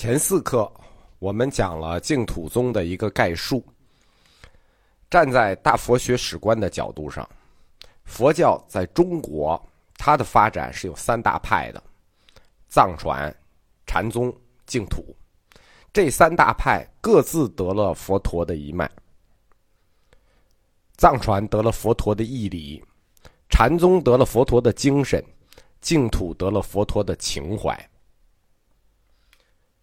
前四课我们讲了净土宗的一个概述。站在大佛学史观的角度上，佛教在中国它的发展是有三大派的：藏传、禅宗、净土。这三大派各自得了佛陀的一脉。藏传得了佛陀的义理，禅宗得了佛陀的精神，净土得了佛陀的情怀。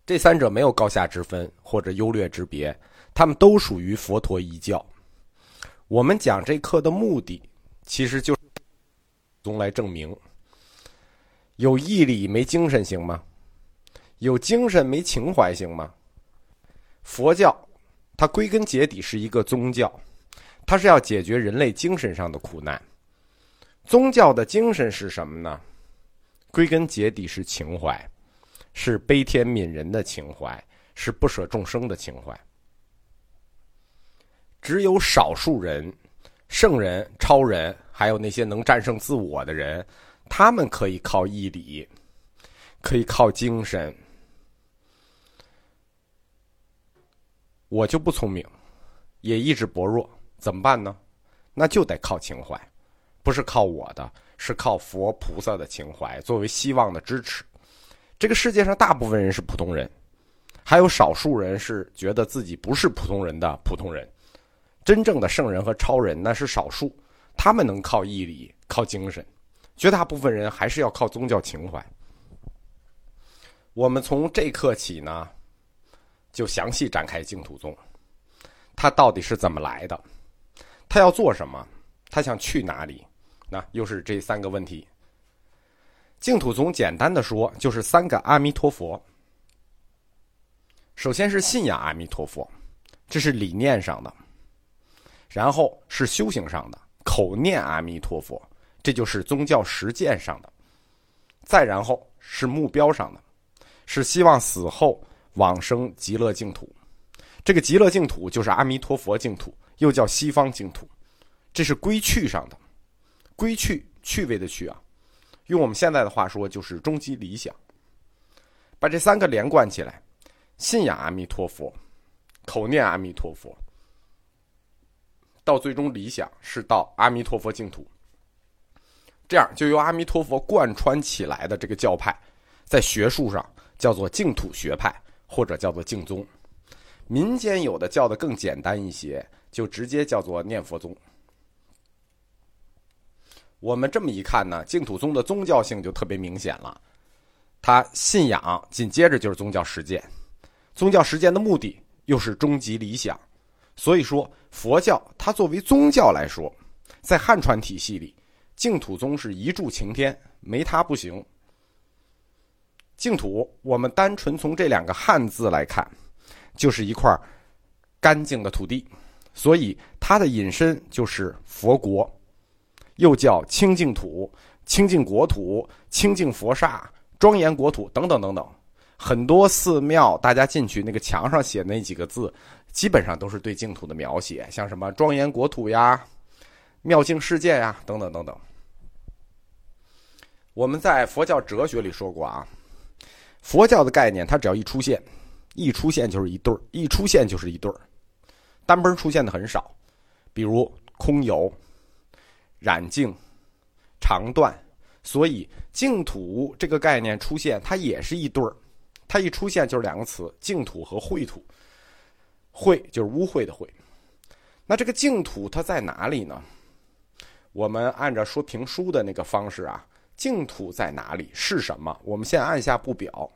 这三者没有高下之分或者优劣之别，他们都属于佛陀一教。我们讲这课的目的，其实就是用来证明：有毅力没精神行吗？有精神没情怀行吗？佛教它归根结底是一个宗教，它是要解决人类精神上的苦难。宗教的精神是什么呢？归根结底是情怀。是悲天悯人的情怀，是不舍众生的情怀。只有少数人、圣人、超人，还有那些能战胜自我的人，他们可以靠毅力，可以靠精神。我就不聪明，也意志薄弱，怎么办呢？那就得靠情怀，不是靠我的，是靠佛菩萨的情怀作为希望的支持。这个世界上大部分人是普通人，还有少数人是觉得自己不是普通人的普通人。真正的圣人和超人那是少数，他们能靠毅力、靠精神；绝大部分人还是要靠宗教情怀。我们从这刻起呢，就详细展开净土宗，它到底是怎么来的？他要做什么？他想去哪里？那又是这三个问题。净土宗简单的说，就是三个阿弥陀佛。首先是信仰阿弥陀佛，这是理念上的；然后是修行上的，口念阿弥陀佛，这就是宗教实践上的；再然后是目标上的，是希望死后往生极乐净土。这个极乐净土就是阿弥陀佛净土，又叫西方净土。这是归去上的，归去趣味的去啊。用我们现在的话说，就是终极理想。把这三个连贯起来，信仰阿弥陀佛，口念阿弥陀佛，到最终理想是到阿弥陀佛净土。这样就由阿弥陀佛贯穿起来的这个教派，在学术上叫做净土学派，或者叫做净宗。民间有的叫的更简单一些，就直接叫做念佛宗。我们这么一看呢，净土宗的宗教性就特别明显了。他信仰紧接着就是宗教实践，宗教实践的目的又是终极理想。所以说，佛教它作为宗教来说，在汉传体系里，净土宗是一柱擎天，没它不行。净土，我们单纯从这两个汉字来看，就是一块干净的土地，所以它的引申就是佛国。又叫清净土、清净国土、清净佛刹、庄严国土等等等等，很多寺庙，大家进去那个墙上写那几个字，基本上都是对净土的描写，像什么庄严国土呀、妙境世界呀等等等等。我们在佛教哲学里说过啊，佛教的概念，它只要一出现，一出现就是一对儿，一出现就是一对儿，单奔出现的很少，比如空有。染净、长断，所以净土这个概念出现，它也是一对儿。它一出现就是两个词：净土和秽土。秽就是污秽的秽。那这个净土它在哪里呢？我们按照说评书的那个方式啊，净土在哪里是什么？我们先按下不表。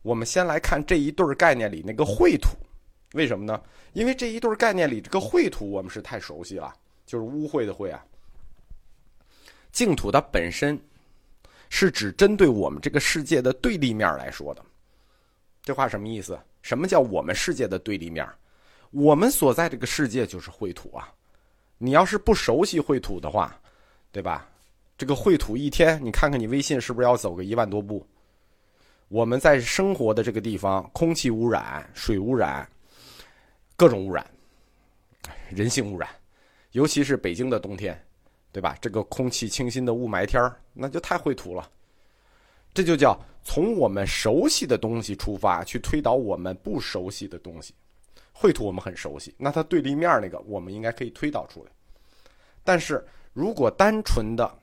我们先来看这一对儿概念里那个秽土，为什么呢？因为这一对儿概念里这个秽土我们是太熟悉了，就是污秽的秽啊。净土它本身是指针对我们这个世界的对立面来说的，这话什么意思？什么叫我们世界的对立面？我们所在这个世界就是秽土啊！你要是不熟悉秽土的话，对吧？这个秽土一天，你看看你微信是不是要走个一万多步？我们在生活的这个地方，空气污染、水污染、各种污染、人性污染，尤其是北京的冬天。对吧？这个空气清新的雾霾天儿，那就太秽土了。这就叫从我们熟悉的东西出发，去推导我们不熟悉的东西。绘图我们很熟悉，那它对立面那个我们应该可以推导出来。但是如果单纯的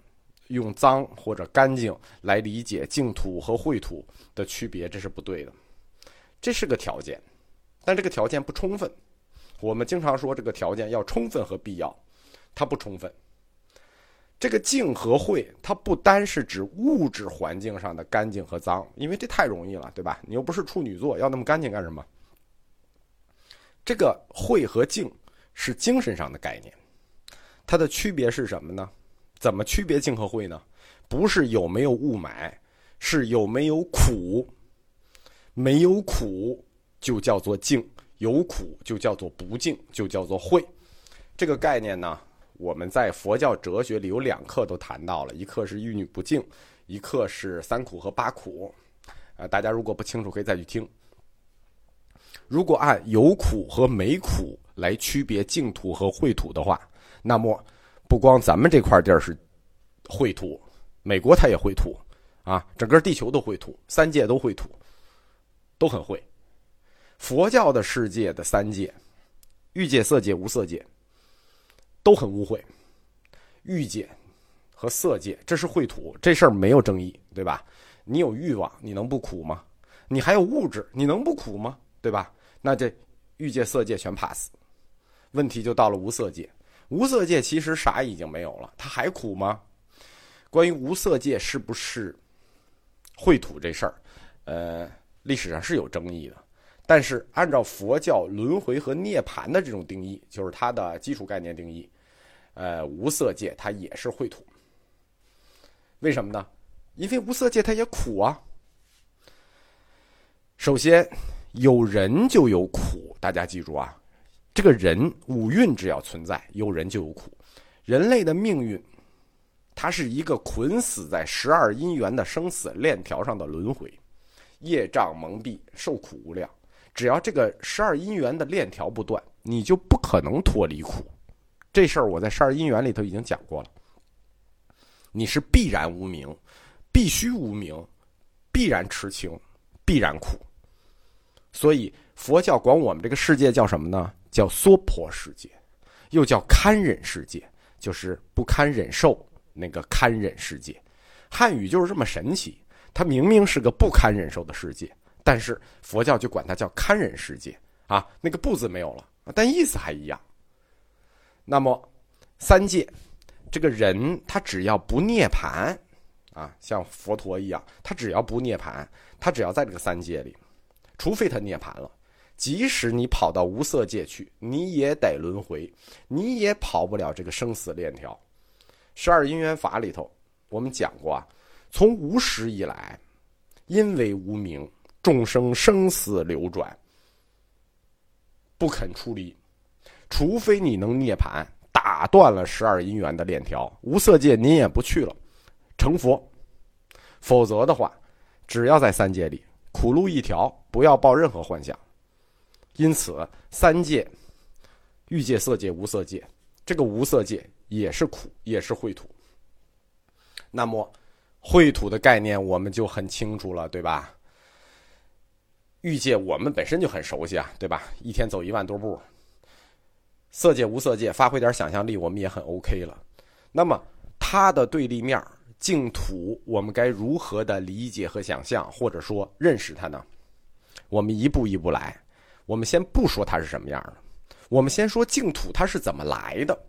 用脏或者干净来理解净土和绘图的区别，这是不对的。这是个条件，但这个条件不充分。我们经常说这个条件要充分和必要，它不充分。这个净和秽，它不单是指物质环境上的干净和脏，因为这太容易了，对吧？你又不是处女座，要那么干净干什么？这个慧和静是精神上的概念，它的区别是什么呢？怎么区别静和慧呢？不是有没有雾霾，是有没有苦。没有苦就叫做静，有苦就叫做不静，就叫做慧。这个概念呢，我们在佛教哲学里有两课都谈到了，一课是玉女不净，一课是三苦和八苦。呃，大家如果不清楚，可以再去听。如果按有苦和没苦来区别净土和秽土的话，那么不光咱们这块地儿是秽土，美国它也秽土啊，整个地球都秽土，三界都秽土，都很秽。佛教的世界的三界，欲界、色界、无色界，都很污秽。欲界和色界，这是秽土，这事儿没有争议，对吧？你有欲望，你能不苦吗？你还有物质，你能不苦吗？对吧？那这欲界、色界全 pass，问题就到了无色界。无色界其实啥已经没有了，它还苦吗？关于无色界是不是秽土这事儿，呃，历史上是有争议的。但是按照佛教轮回和涅槃的这种定义，就是它的基础概念定义，呃，无色界它也是秽土。为什么呢？因为无色界它也苦啊。首先，有人就有苦，大家记住啊，这个人五蕴只要存在，有人就有苦。人类的命运，它是一个捆死在十二因缘的生死链条上的轮回，业障蒙蔽，受苦无量。只要这个十二因缘的链条不断，你就不可能脱离苦。这事儿我在十二因缘里头已经讲过了。你是必然无名，必须无名，必然痴情，必然苦。所以佛教管我们这个世界叫什么呢？叫娑婆世界，又叫堪忍世界，就是不堪忍受那个堪忍世界。汉语就是这么神奇，它明明是个不堪忍受的世界，但是佛教就管它叫堪忍世界啊。那个“不”字没有了，但意思还一样。那么三界，这个人他只要不涅槃啊，像佛陀一样，他只要不涅槃，他只要在这个三界里。除非他涅槃了，即使你跑到无色界去，你也得轮回，你也跑不了这个生死链条。十二因缘法里头，我们讲过啊，从无始以来，因为无明，众生生死流转，不肯出离。除非你能涅槃，打断了十二因缘的链条，无色界您也不去了，成佛。否则的话，只要在三界里。苦路一条，不要抱任何幻想。因此，三界、欲界、色界、无色界，这个无色界也是苦，也是秽土。那么，秽土的概念我们就很清楚了，对吧？欲界我们本身就很熟悉啊，对吧？一天走一万多步。色界、无色界，发挥点想象力，我们也很 OK 了。那么，它的对立面净土，我们该如何的理解和想象，或者说认识它呢？我们一步一步来。我们先不说它是什么样的，我们先说净土它是怎么来的。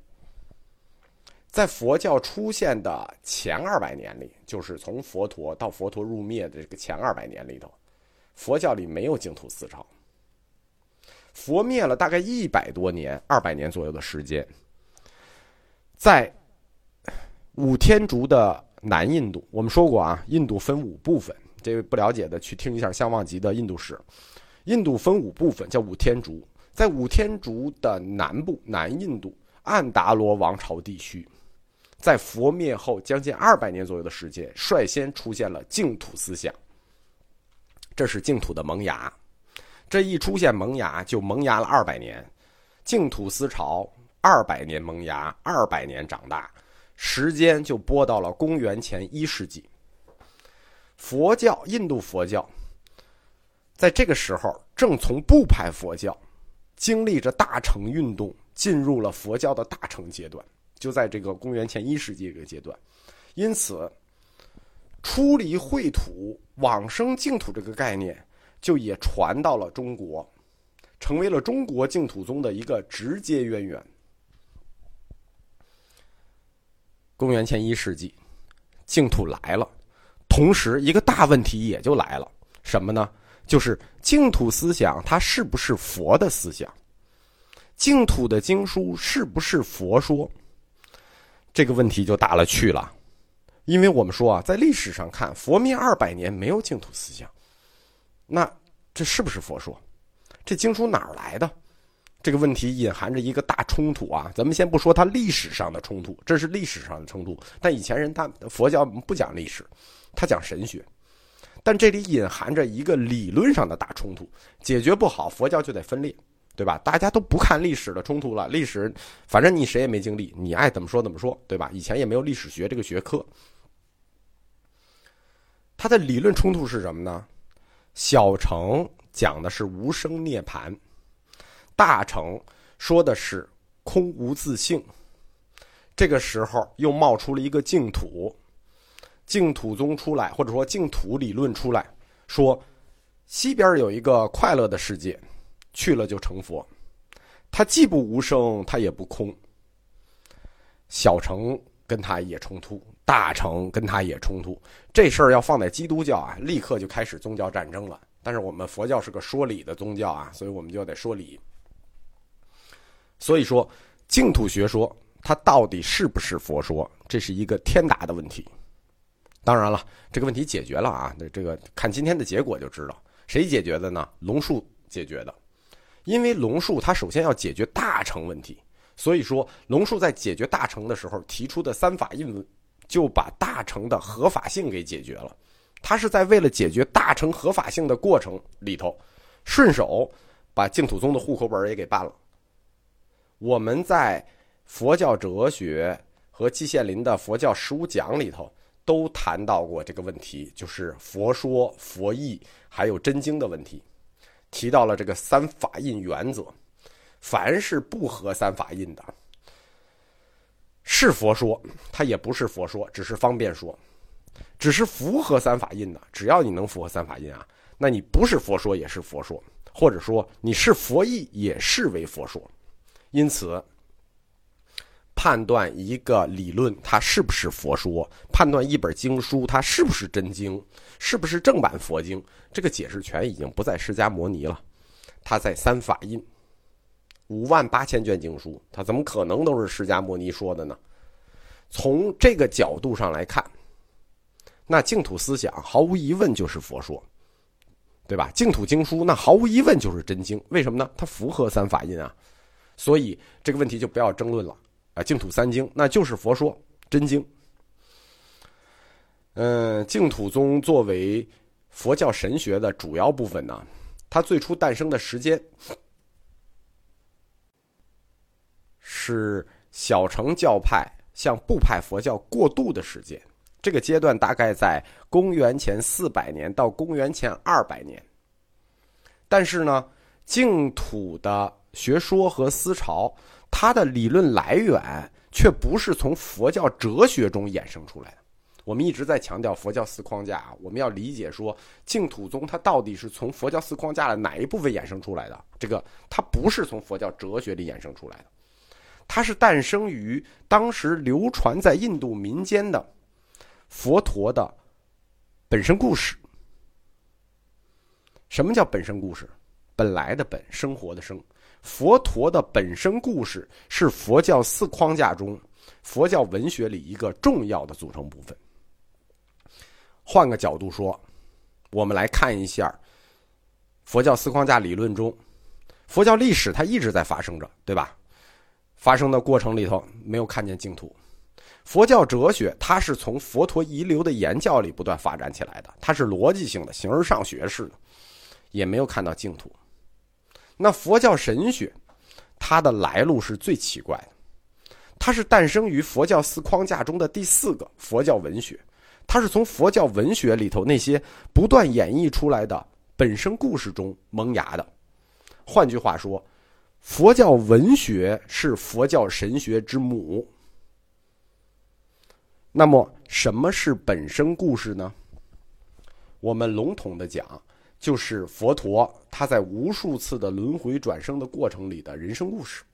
在佛教出现的前二百年里，就是从佛陀到佛陀入灭的这个前二百年里头，佛教里没有净土思潮。佛灭了大概一百多年，二百年左右的时间，在五天竺的。南印度，我们说过啊，印度分五部分。这位不了解的，去听一下相望集的印度史。印度分五部分，叫五天竺。在五天竺的南部，南印度安达罗王朝地区，在佛灭后将近二百年左右的时间，率先出现了净土思想。这是净土的萌芽。这一出现萌芽，就萌芽了二百年。净土思潮二百年萌芽，二百年长大。时间就拨到了公元前一世纪。佛教，印度佛教，在这个时候正从不派佛教经历着大乘运动，进入了佛教的大乘阶段。就在这个公元前一世纪这个阶段，因此，出离秽土、往生净土这个概念，就也传到了中国，成为了中国净土宗的一个直接渊源。公元前一世纪，净土来了，同时一个大问题也就来了，什么呢？就是净土思想它是不是佛的思想？净土的经书是不是佛说？这个问题就大了去了，因为我们说啊，在历史上看，佛灭二百年没有净土思想，那这是不是佛说？这经书哪儿来的？这个问题隐含着一个大冲突啊！咱们先不说它历史上的冲突，这是历史上的冲突。但以前人他佛教不讲历史，他讲神学，但这里隐含着一个理论上的大冲突，解决不好，佛教就得分裂，对吧？大家都不看历史的冲突了，历史反正你谁也没经历，你爱怎么说怎么说，对吧？以前也没有历史学这个学科，它的理论冲突是什么呢？小乘讲的是无生涅槃。大乘说的是空无自性，这个时候又冒出了一个净土，净土宗出来，或者说净土理论出来，说西边有一个快乐的世界，去了就成佛，它既不无声，它也不空。小乘跟他也冲突，大乘跟他也冲突，这事儿要放在基督教啊，立刻就开始宗教战争了。但是我们佛教是个说理的宗教啊，所以我们就得说理。所以说，净土学说它到底是不是佛说，这是一个天大的问题。当然了，这个问题解决了啊，那这个看今天的结果就知道，谁解决的呢？龙树解决的，因为龙树他首先要解决大乘问题，所以说龙树在解决大乘的时候提出的三法印，就把大乘的合法性给解决了。他是在为了解决大乘合法性的过程里头，顺手把净土宗的户口本也给办了。我们在佛教哲学和季羡林的佛教十五讲里头都谈到过这个问题，就是佛说、佛义还有真经的问题，提到了这个三法印原则。凡是不合三法印的，是佛说，它也不是佛说，只是方便说；只是符合三法印的，只要你能符合三法印啊，那你不是佛说也是佛说，或者说你是佛意也视为佛说。因此，判断一个理论它是不是佛说，判断一本经书它是不是真经，是不是正版佛经，这个解释权已经不在释迦摩尼了，它在三法印，五万八千卷经书，它怎么可能都是释迦牟尼说的呢？从这个角度上来看，那净土思想毫无疑问就是佛说，对吧？净土经书那毫无疑问就是真经，为什么呢？它符合三法印啊。所以这个问题就不要争论了啊！净土三经那就是佛说真经。嗯，净土宗作为佛教神学的主要部分呢，它最初诞生的时间是小乘教派向部派佛教过渡的时间。这个阶段大概在公元前四百年到公元前二百年。但是呢，净土的。学说和思潮，它的理论来源却不是从佛教哲学中衍生出来的。我们一直在强调佛教四框架啊，我们要理解说净土宗它到底是从佛教四框架的哪一部分衍生出来的？这个它不是从佛教哲学里衍生出来的，它是诞生于当时流传在印度民间的佛陀的本身故事。什么叫本身故事？本来的本，生活的生。佛陀的本身故事是佛教四框架中佛教文学里一个重要的组成部分。换个角度说，我们来看一下佛教四框架理论中，佛教历史它一直在发生着，对吧？发生的过程里头没有看见净土。佛教哲学它是从佛陀遗留的言教里不断发展起来的，它是逻辑性的、形而上学式的，也没有看到净土。那佛教神学，它的来路是最奇怪的。它是诞生于佛教四框架中的第四个佛教文学，它是从佛教文学里头那些不断演绎出来的本身故事中萌芽的。换句话说，佛教文学是佛教神学之母。那么，什么是本身故事呢？我们笼统的讲，就是佛陀他在无数次的轮回转生的过程里的人生故事。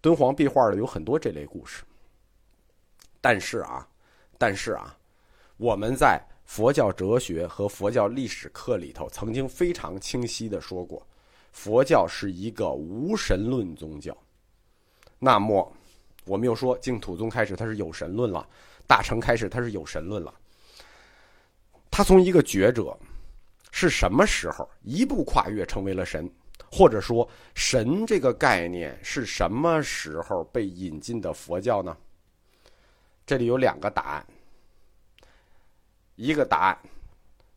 敦煌壁画里有很多这类故事。但是啊，但是啊，我们在佛教哲学和佛教历史课里头曾经非常清晰的说过，佛教是一个无神论宗教。那么，我们又说净土宗开始它是有神论了，大乘开始它是有神论了。他从一个觉者，是什么时候一步跨越成为了神？或者说，神这个概念是什么时候被引进的佛教呢？这里有两个答案。一个答案，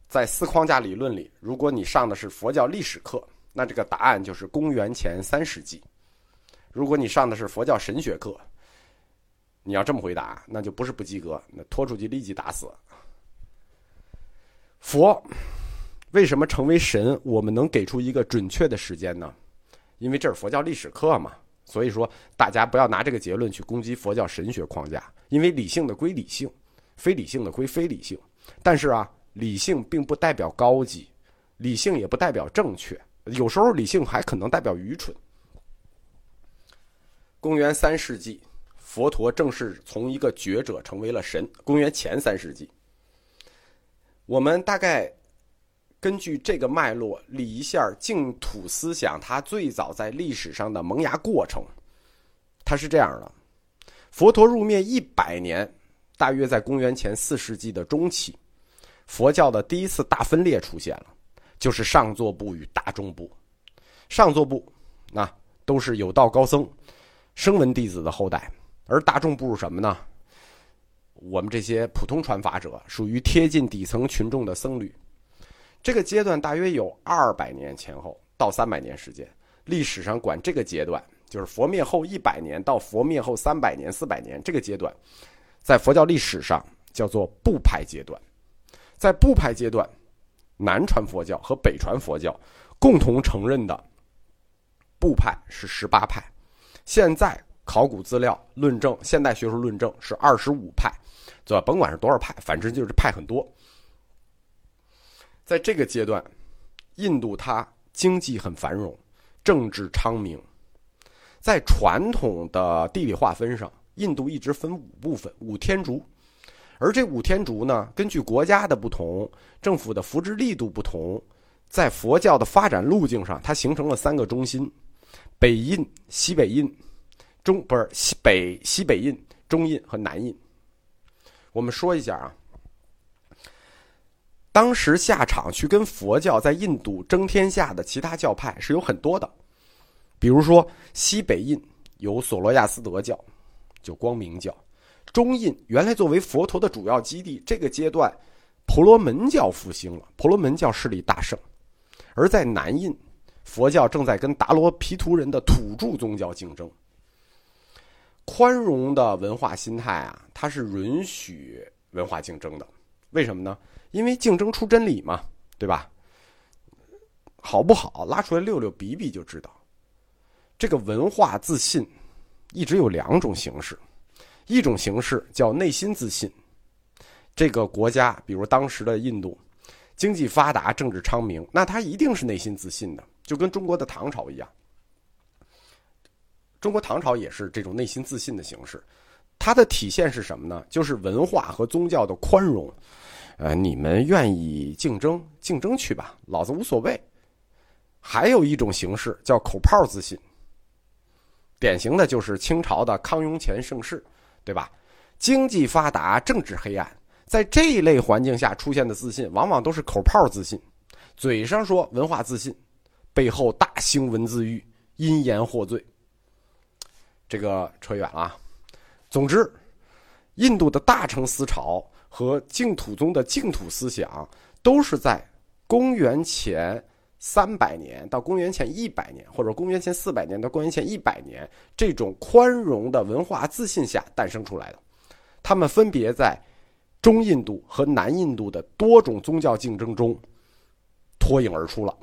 在四框架理论里，如果你上的是佛教历史课，那这个答案就是公元前三世纪；如果你上的是佛教神学课，你要这么回答，那就不是不及格，那拖出去立即打死。佛为什么成为神？我们能给出一个准确的时间呢？因为这是佛教历史课嘛，所以说大家不要拿这个结论去攻击佛教神学框架。因为理性的归理性，非理性的归非理性。但是啊，理性并不代表高级，理性也不代表正确，有时候理性还可能代表愚蠢。公元三世纪，佛陀正式从一个觉者成为了神。公元前三世纪。我们大概根据这个脉络理一下净土思想，它最早在历史上的萌芽过程。它是这样的：佛陀入灭一百年，大约在公元前四世纪的中期，佛教的第一次大分裂出现了，就是上座部与大众部。上座部那都是有道高僧、声闻弟子的后代，而大众部是什么呢？我们这些普通传法者属于贴近底层群众的僧侣，这个阶段大约有二百年前后到三百年时间。历史上管这个阶段就是佛灭后一百年到佛灭后三百年、四百年这个阶段，在佛教历史上叫做部派阶段。在部派阶段，南传佛教和北传佛教共同承认的部派是十八派。现在考古资料论证，现代学术论证是二十五派。对吧？甭管是多少派，反正就是派很多。在这个阶段，印度它经济很繁荣，政治昌明。在传统的地理划分上，印度一直分五部分，五天竺。而这五天竺呢，根据国家的不同，政府的扶植力度不同，在佛教的发展路径上，它形成了三个中心：北印、西北印、中不是西北西北印、中印和南印。我们说一下啊，当时下场去跟佛教在印度争天下的其他教派是有很多的，比如说西北印有索罗亚斯德教，就光明教；中印原来作为佛陀的主要基地，这个阶段婆罗门教复兴了，婆罗门教势力大盛；而在南印，佛教正在跟达罗毗荼人的土著宗教竞争。宽容的文化心态啊，它是允许文化竞争的。为什么呢？因为竞争出真理嘛，对吧？好不好？拉出来溜溜比比就知道。这个文化自信一直有两种形式，一种形式叫内心自信。这个国家，比如当时的印度，经济发达，政治昌明，那它一定是内心自信的，就跟中国的唐朝一样。中国唐朝也是这种内心自信的形式，它的体现是什么呢？就是文化和宗教的宽容。呃，你们愿意竞争，竞争去吧，老子无所谓。还有一种形式叫口炮自信，典型的就是清朝的康雍乾盛世，对吧？经济发达，政治黑暗，在这一类环境下出现的自信，往往都是口炮自信，嘴上说文化自信，背后大兴文字狱，因言获罪。这个扯远了。总之，印度的大乘思潮和净土宗的净土思想，都是在公元前三百年到公元前一百年，或者公元前四百年到公元前一百年这种宽容的文化自信下诞生出来的。他们分别在中印度和南印度的多种宗教竞争中脱颖而出了。